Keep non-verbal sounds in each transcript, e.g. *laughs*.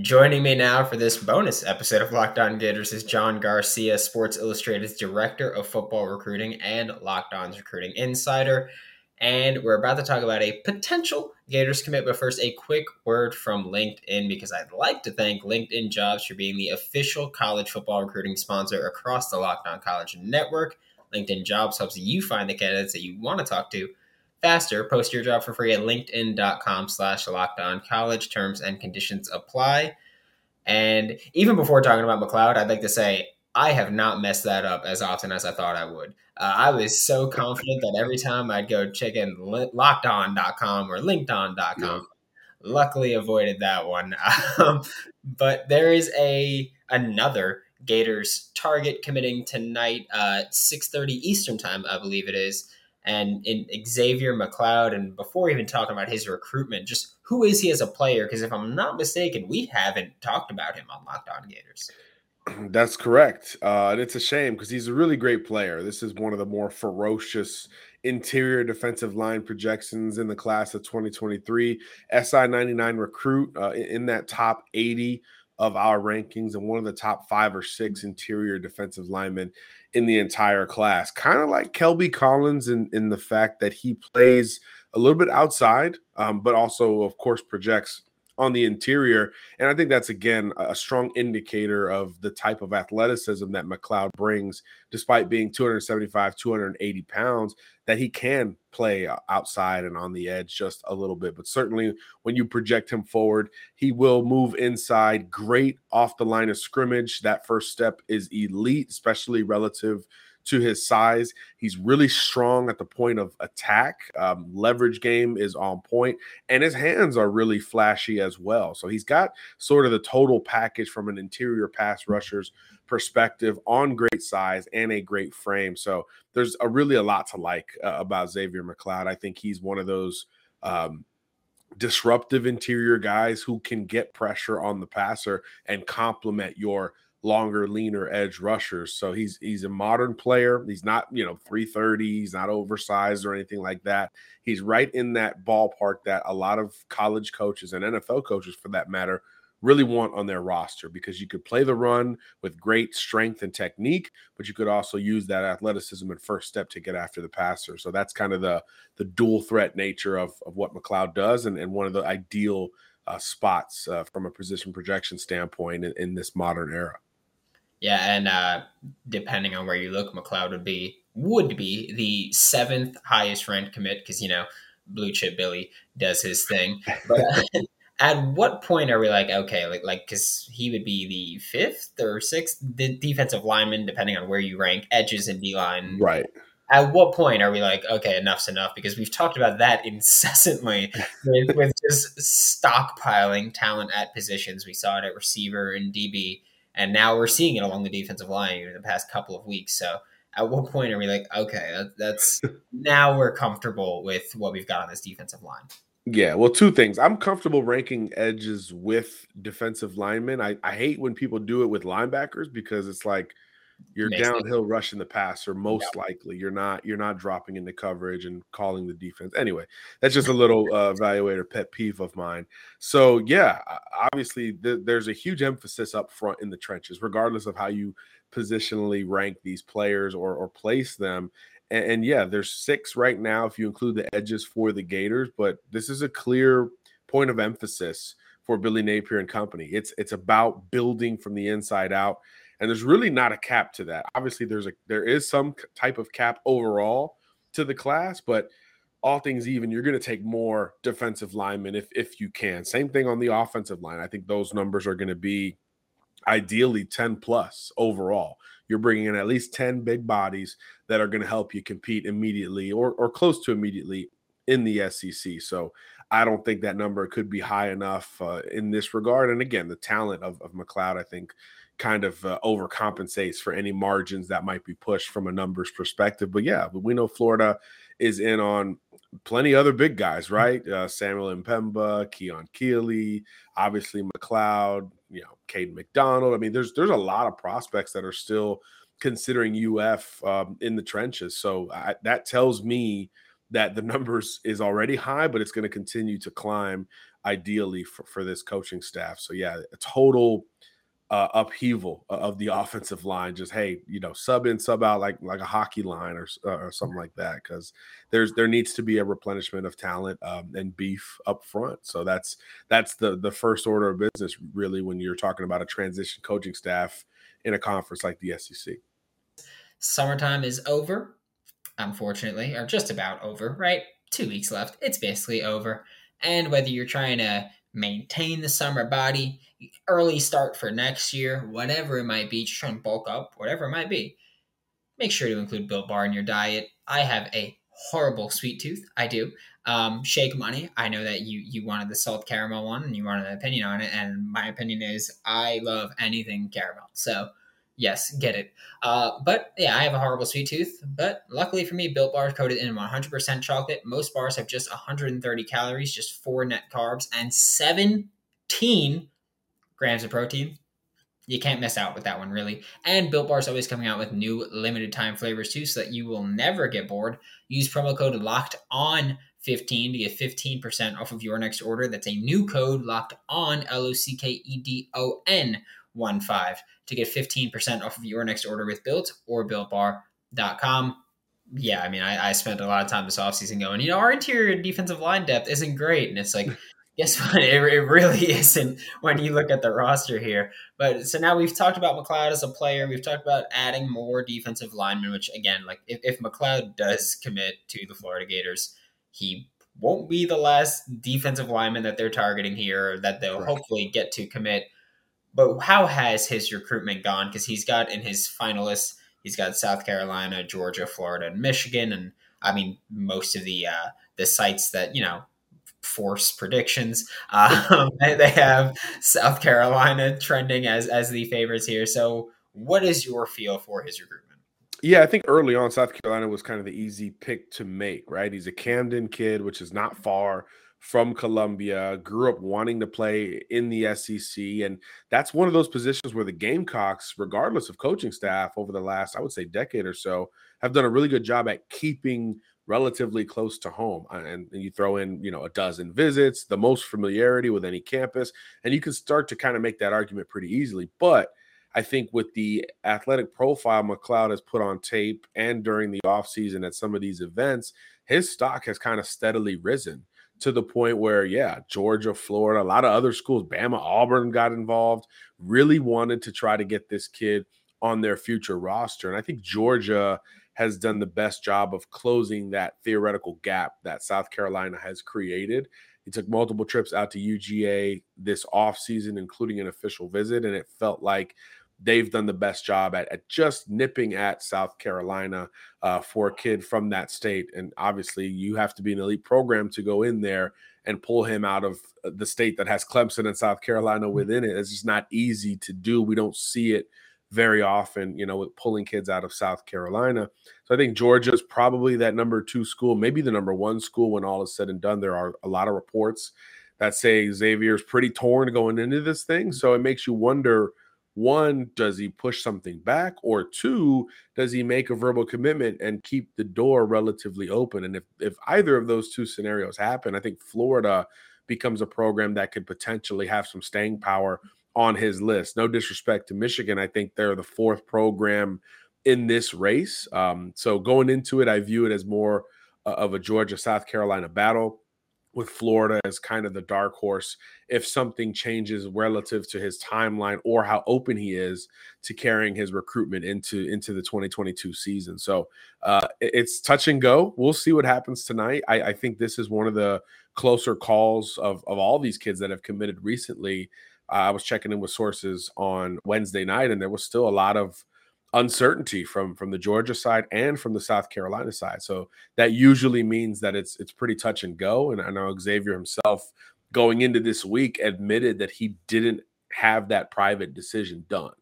Joining me now for this bonus episode of Locked On Gators is John Garcia, Sports Illustrated's Director of Football Recruiting and Locked On's Recruiting Insider. And we're about to talk about a potential Gators commit, but first, a quick word from LinkedIn because I'd like to thank LinkedIn Jobs for being the official college football recruiting sponsor across the Locked On College Network. LinkedIn Jobs helps you find the candidates that you want to talk to faster. Post your job for free at linkedin.com slash locked on college. Terms and conditions apply. And even before talking about McLeod, I'd like to say I have not messed that up as often as I thought I would. Uh, I was so confident that every time I'd go check in lockedon.com or linkedon.com. Yeah. Luckily avoided that one. *laughs* Um, but there is a another Gators target committing tonight, uh, 6.30 Eastern time, I believe it is and in Xavier McLeod. And before even talking about his recruitment, just who is he as a player? Because if I'm not mistaken, we haven't talked about him on Locked On Gators. *clears throat* That's correct. Uh, and it's a shame because he's a really great player. This is one of the more ferocious interior defensive line projections in the class of 2023. SI 99 recruit uh, in that top 80 of our rankings and one of the top five or six interior defensive linemen in the entire class. Kind of like Kelby Collins in, in the fact that he plays a little bit outside, um, but also, of course, projects on the interior. And I think that's, again, a strong indicator of the type of athleticism that McLeod brings, despite being 275, 280 pounds, that he can play uh, outside and on the edge just a little bit. But certainly when you project him forward, he will move inside great off the line of scrimmage. That first step is elite, especially relative to his size. He's really strong at the point of attack. Um, leverage game is on point, and his hands are really flashy as well. So he's got sort of the total package from an interior pass rusher's perspective on great size and a great frame. So there's a really a lot to like uh, about Xavier McLeod. I think he's one of those. Um, disruptive interior guys who can get pressure on the passer and complement your longer, leaner edge rushers. So he's he's a modern player. He's not, you know, 330, he's not oversized or anything like that. He's right in that ballpark that a lot of college coaches and NFL coaches for that matter really want on their roster because you could play the run with great strength and technique, but you could also use that athleticism and first step to get after the passer. So that's kind of the the dual threat nature of, of what McLeod does and, and one of the ideal uh, spots uh, from a position projection standpoint in, in this modern era. Yeah, and uh, depending on where you look, McLeod would be would be the seventh highest ranked commit because you know Blue Chip Billy does his thing. But *laughs* at what point are we like okay, like like because he would be the fifth or sixth the defensive lineman depending on where you rank edges and D line, right? At what point are we like okay, enough's enough? Because we've talked about that *laughs* incessantly with, with just stockpiling talent at positions. We saw it at receiver and DB and now we're seeing it along the defensive line in the past couple of weeks. So at what point are we like, okay, that, that's *laughs* now we're comfortable with what we've got on this defensive line? Yeah, well, two things. I'm comfortable ranking edges with defensive linemen. I, I hate when people do it with linebackers because it's like – you're Makes downhill sense. rushing the passer most yep. likely. You're not you're not dropping into coverage and calling the defense. Anyway that's just a little uh, evaluator pet peeve of mine. So yeah obviously th- there's a huge emphasis up front in the trenches regardless of how you positionally rank these players or, or place them. And, and yeah there's six right now if you include the edges for the gators but this is a clear point of emphasis for billy napier and company. It's it's about building from the inside out and there's really not a cap to that. Obviously, there's a there is some type of cap overall to the class, but all things even, you're going to take more defensive linemen if if you can. Same thing on the offensive line. I think those numbers are going to be ideally 10 plus overall. You're bringing in at least 10 big bodies that are going to help you compete immediately or or close to immediately in the SEC. So I don't think that number could be high enough uh, in this regard. And again, the talent of, of McLeod, I think, kind of uh, overcompensates for any margins that might be pushed from a numbers perspective. But yeah, but we know Florida is in on plenty other big guys, mm. right? Uh, Samuel M'Pemba, Keon Keeley, obviously McLeod, you know, Caden McDonald. I mean, there's there's a lot of prospects that are still considering UF um, in the trenches. So I, that tells me that the numbers is already high, but it's going to continue to climb ideally for, for this coaching staff. So yeah, a total uh, upheaval of the offensive line. Just hey, you know, sub in, sub out like like a hockey line or uh, or something like that. Because there's there needs to be a replenishment of talent um, and beef up front. So that's that's the the first order of business really when you're talking about a transition coaching staff in a conference like the SEC. Summertime is over, unfortunately, or just about over. Right, two weeks left. It's basically over. And whether you're trying to maintain the summer body, early start for next year, whatever it might be, just trying to bulk up, whatever it might be, make sure to include Built Bar in your diet. I have a horrible sweet tooth. I do. Um, Shake Money. I know that you you wanted the salt caramel one and you wanted an opinion on it, and my opinion is I love anything caramel. So yes, get it. Uh, but yeah, I have a horrible sweet tooth. But luckily for me, Built Bar is coated in 100% chocolate. Most bars have just 130 calories, just four net carbs, and 17 grams of protein. You can't miss out with that one, really. And Built Bar is always coming out with new limited time flavors too, so that you will never get bored. Use promo code Locked On 15 to get 15% off of your next order. That's a new code locked on L O C K E D O N 1 5 to get 15% off of your next order with Built or BuiltBar.com. Yeah, I mean, I, I spent a lot of time this offseason going, you know, our interior defensive line depth isn't great. And it's like, *laughs* guess what? It, it really *laughs* isn't when you look at the roster here. But so now we've talked about McLeod as a player. We've talked about adding more defensive linemen, which again, like if, if McLeod does commit to the Florida Gators, he won't be the last defensive lineman that they're targeting here, that they'll right. hopefully get to commit but how has his recruitment gone? Because he's got in his finalists, he's got South Carolina, Georgia, Florida, and Michigan, and I mean most of the uh, the sites that you know force predictions. *laughs* Um, they have South Carolina trending as as the favorites here. So, what is your feel for his recruitment? Yeah, I think early on, South Carolina was kind of the easy pick to make. Right, he's a Camden kid, which is not far from Columbia, grew up wanting to play in the SEC. And that's one of those positions where the Gamecocks, regardless of coaching staff over the last, I would say, decade or so, have done a really good job at keeping relatively close to home. And, and you throw in, you know, a dozen visits, the most familiarity with any campus, and you can start to kind of make that argument pretty easily. But I think with the athletic profile McLeod has put on tape and during the offseason at some of these events, his stock has kind of steadily risen to the point where, yeah, Georgia, Florida, a lot of other schools, Bama, Auburn got involved, really wanted to try to get this kid on their future roster. And I think Georgia has done the best job of closing that theoretical gap that South Carolina has created. He took multiple trips out to UGA this offseason, including an official visit, and it felt like they've done the best job at, at just nipping at South Carolina uh, for a kid from that state. And obviously, you have to be an elite program to go in there and pull him out of uh, the state that has Clemson and South Carolina mm-hmm. within it. It's just not easy to do. We don't see it very often, you know, with pulling kids out of South Carolina. So I think Georgia is probably that number two school, maybe the number one school when all is said and done. There are a lot of reports that say Xavier is pretty torn going into this thing. So it makes you wonder one, does he push something back? Or two, does he make a verbal commitment and keep the door relatively open? And if, if either of those two scenarios happen, I think Florida becomes a program that could potentially have some staying power on his list. No disrespect to Michigan. I think they're the fourth program in this race. Um, so going into it, I view it as more uh, of a Georgia South Carolina battle with Florida as kind of the dark horse if something changes relative to his timeline or how open he is to carrying his recruitment into into the 2022 season. So uh, it's touch and go. We'll see what happens tonight. I, I, think this is one of the closer calls of of all these kids that have committed recently. Uh, I was checking in with sources on Wednesday night, and there was still a lot of uncertainty from from the Georgia side and from the South Carolina side. So that usually means that it's it's pretty touch and go. And I know Xavier himself going into this week admitted that he didn't have that private decision done.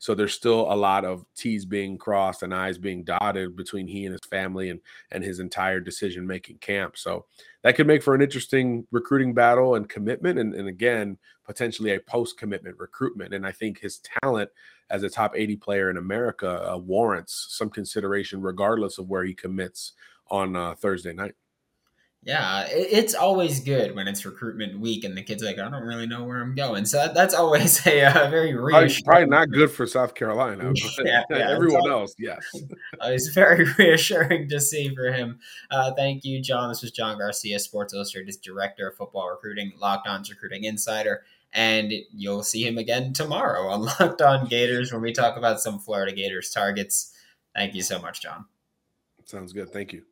So there's still a lot of T's being crossed and I's being dotted between he and his family and and his entire decision making camp. So that could make for an interesting recruiting battle and commitment, and, and again potentially a post commitment recruitment. And I think his talent as a top 80 player in America uh, warrants some consideration, regardless of where he commits on uh, Thursday night. Yeah, it's always good when it's recruitment week and the kid's like, I don't really know where I'm going. So that, that's always *laughs* a, a very reassuring. Probably, probably, not good for South Carolina. *laughs* yeah, *laughs* yeah, everyone else, yes. it's very reassuring to see for him. Uh, thank you, John. This was John Garcia, Sports Illustrated's Director of Football Recruiting, Locked On's Recruiting Insider. And you'll see him again tomorrow on Locked On Gators when we talk about some Florida Gators targets. Thank you so much, John. Sounds good. Thank you.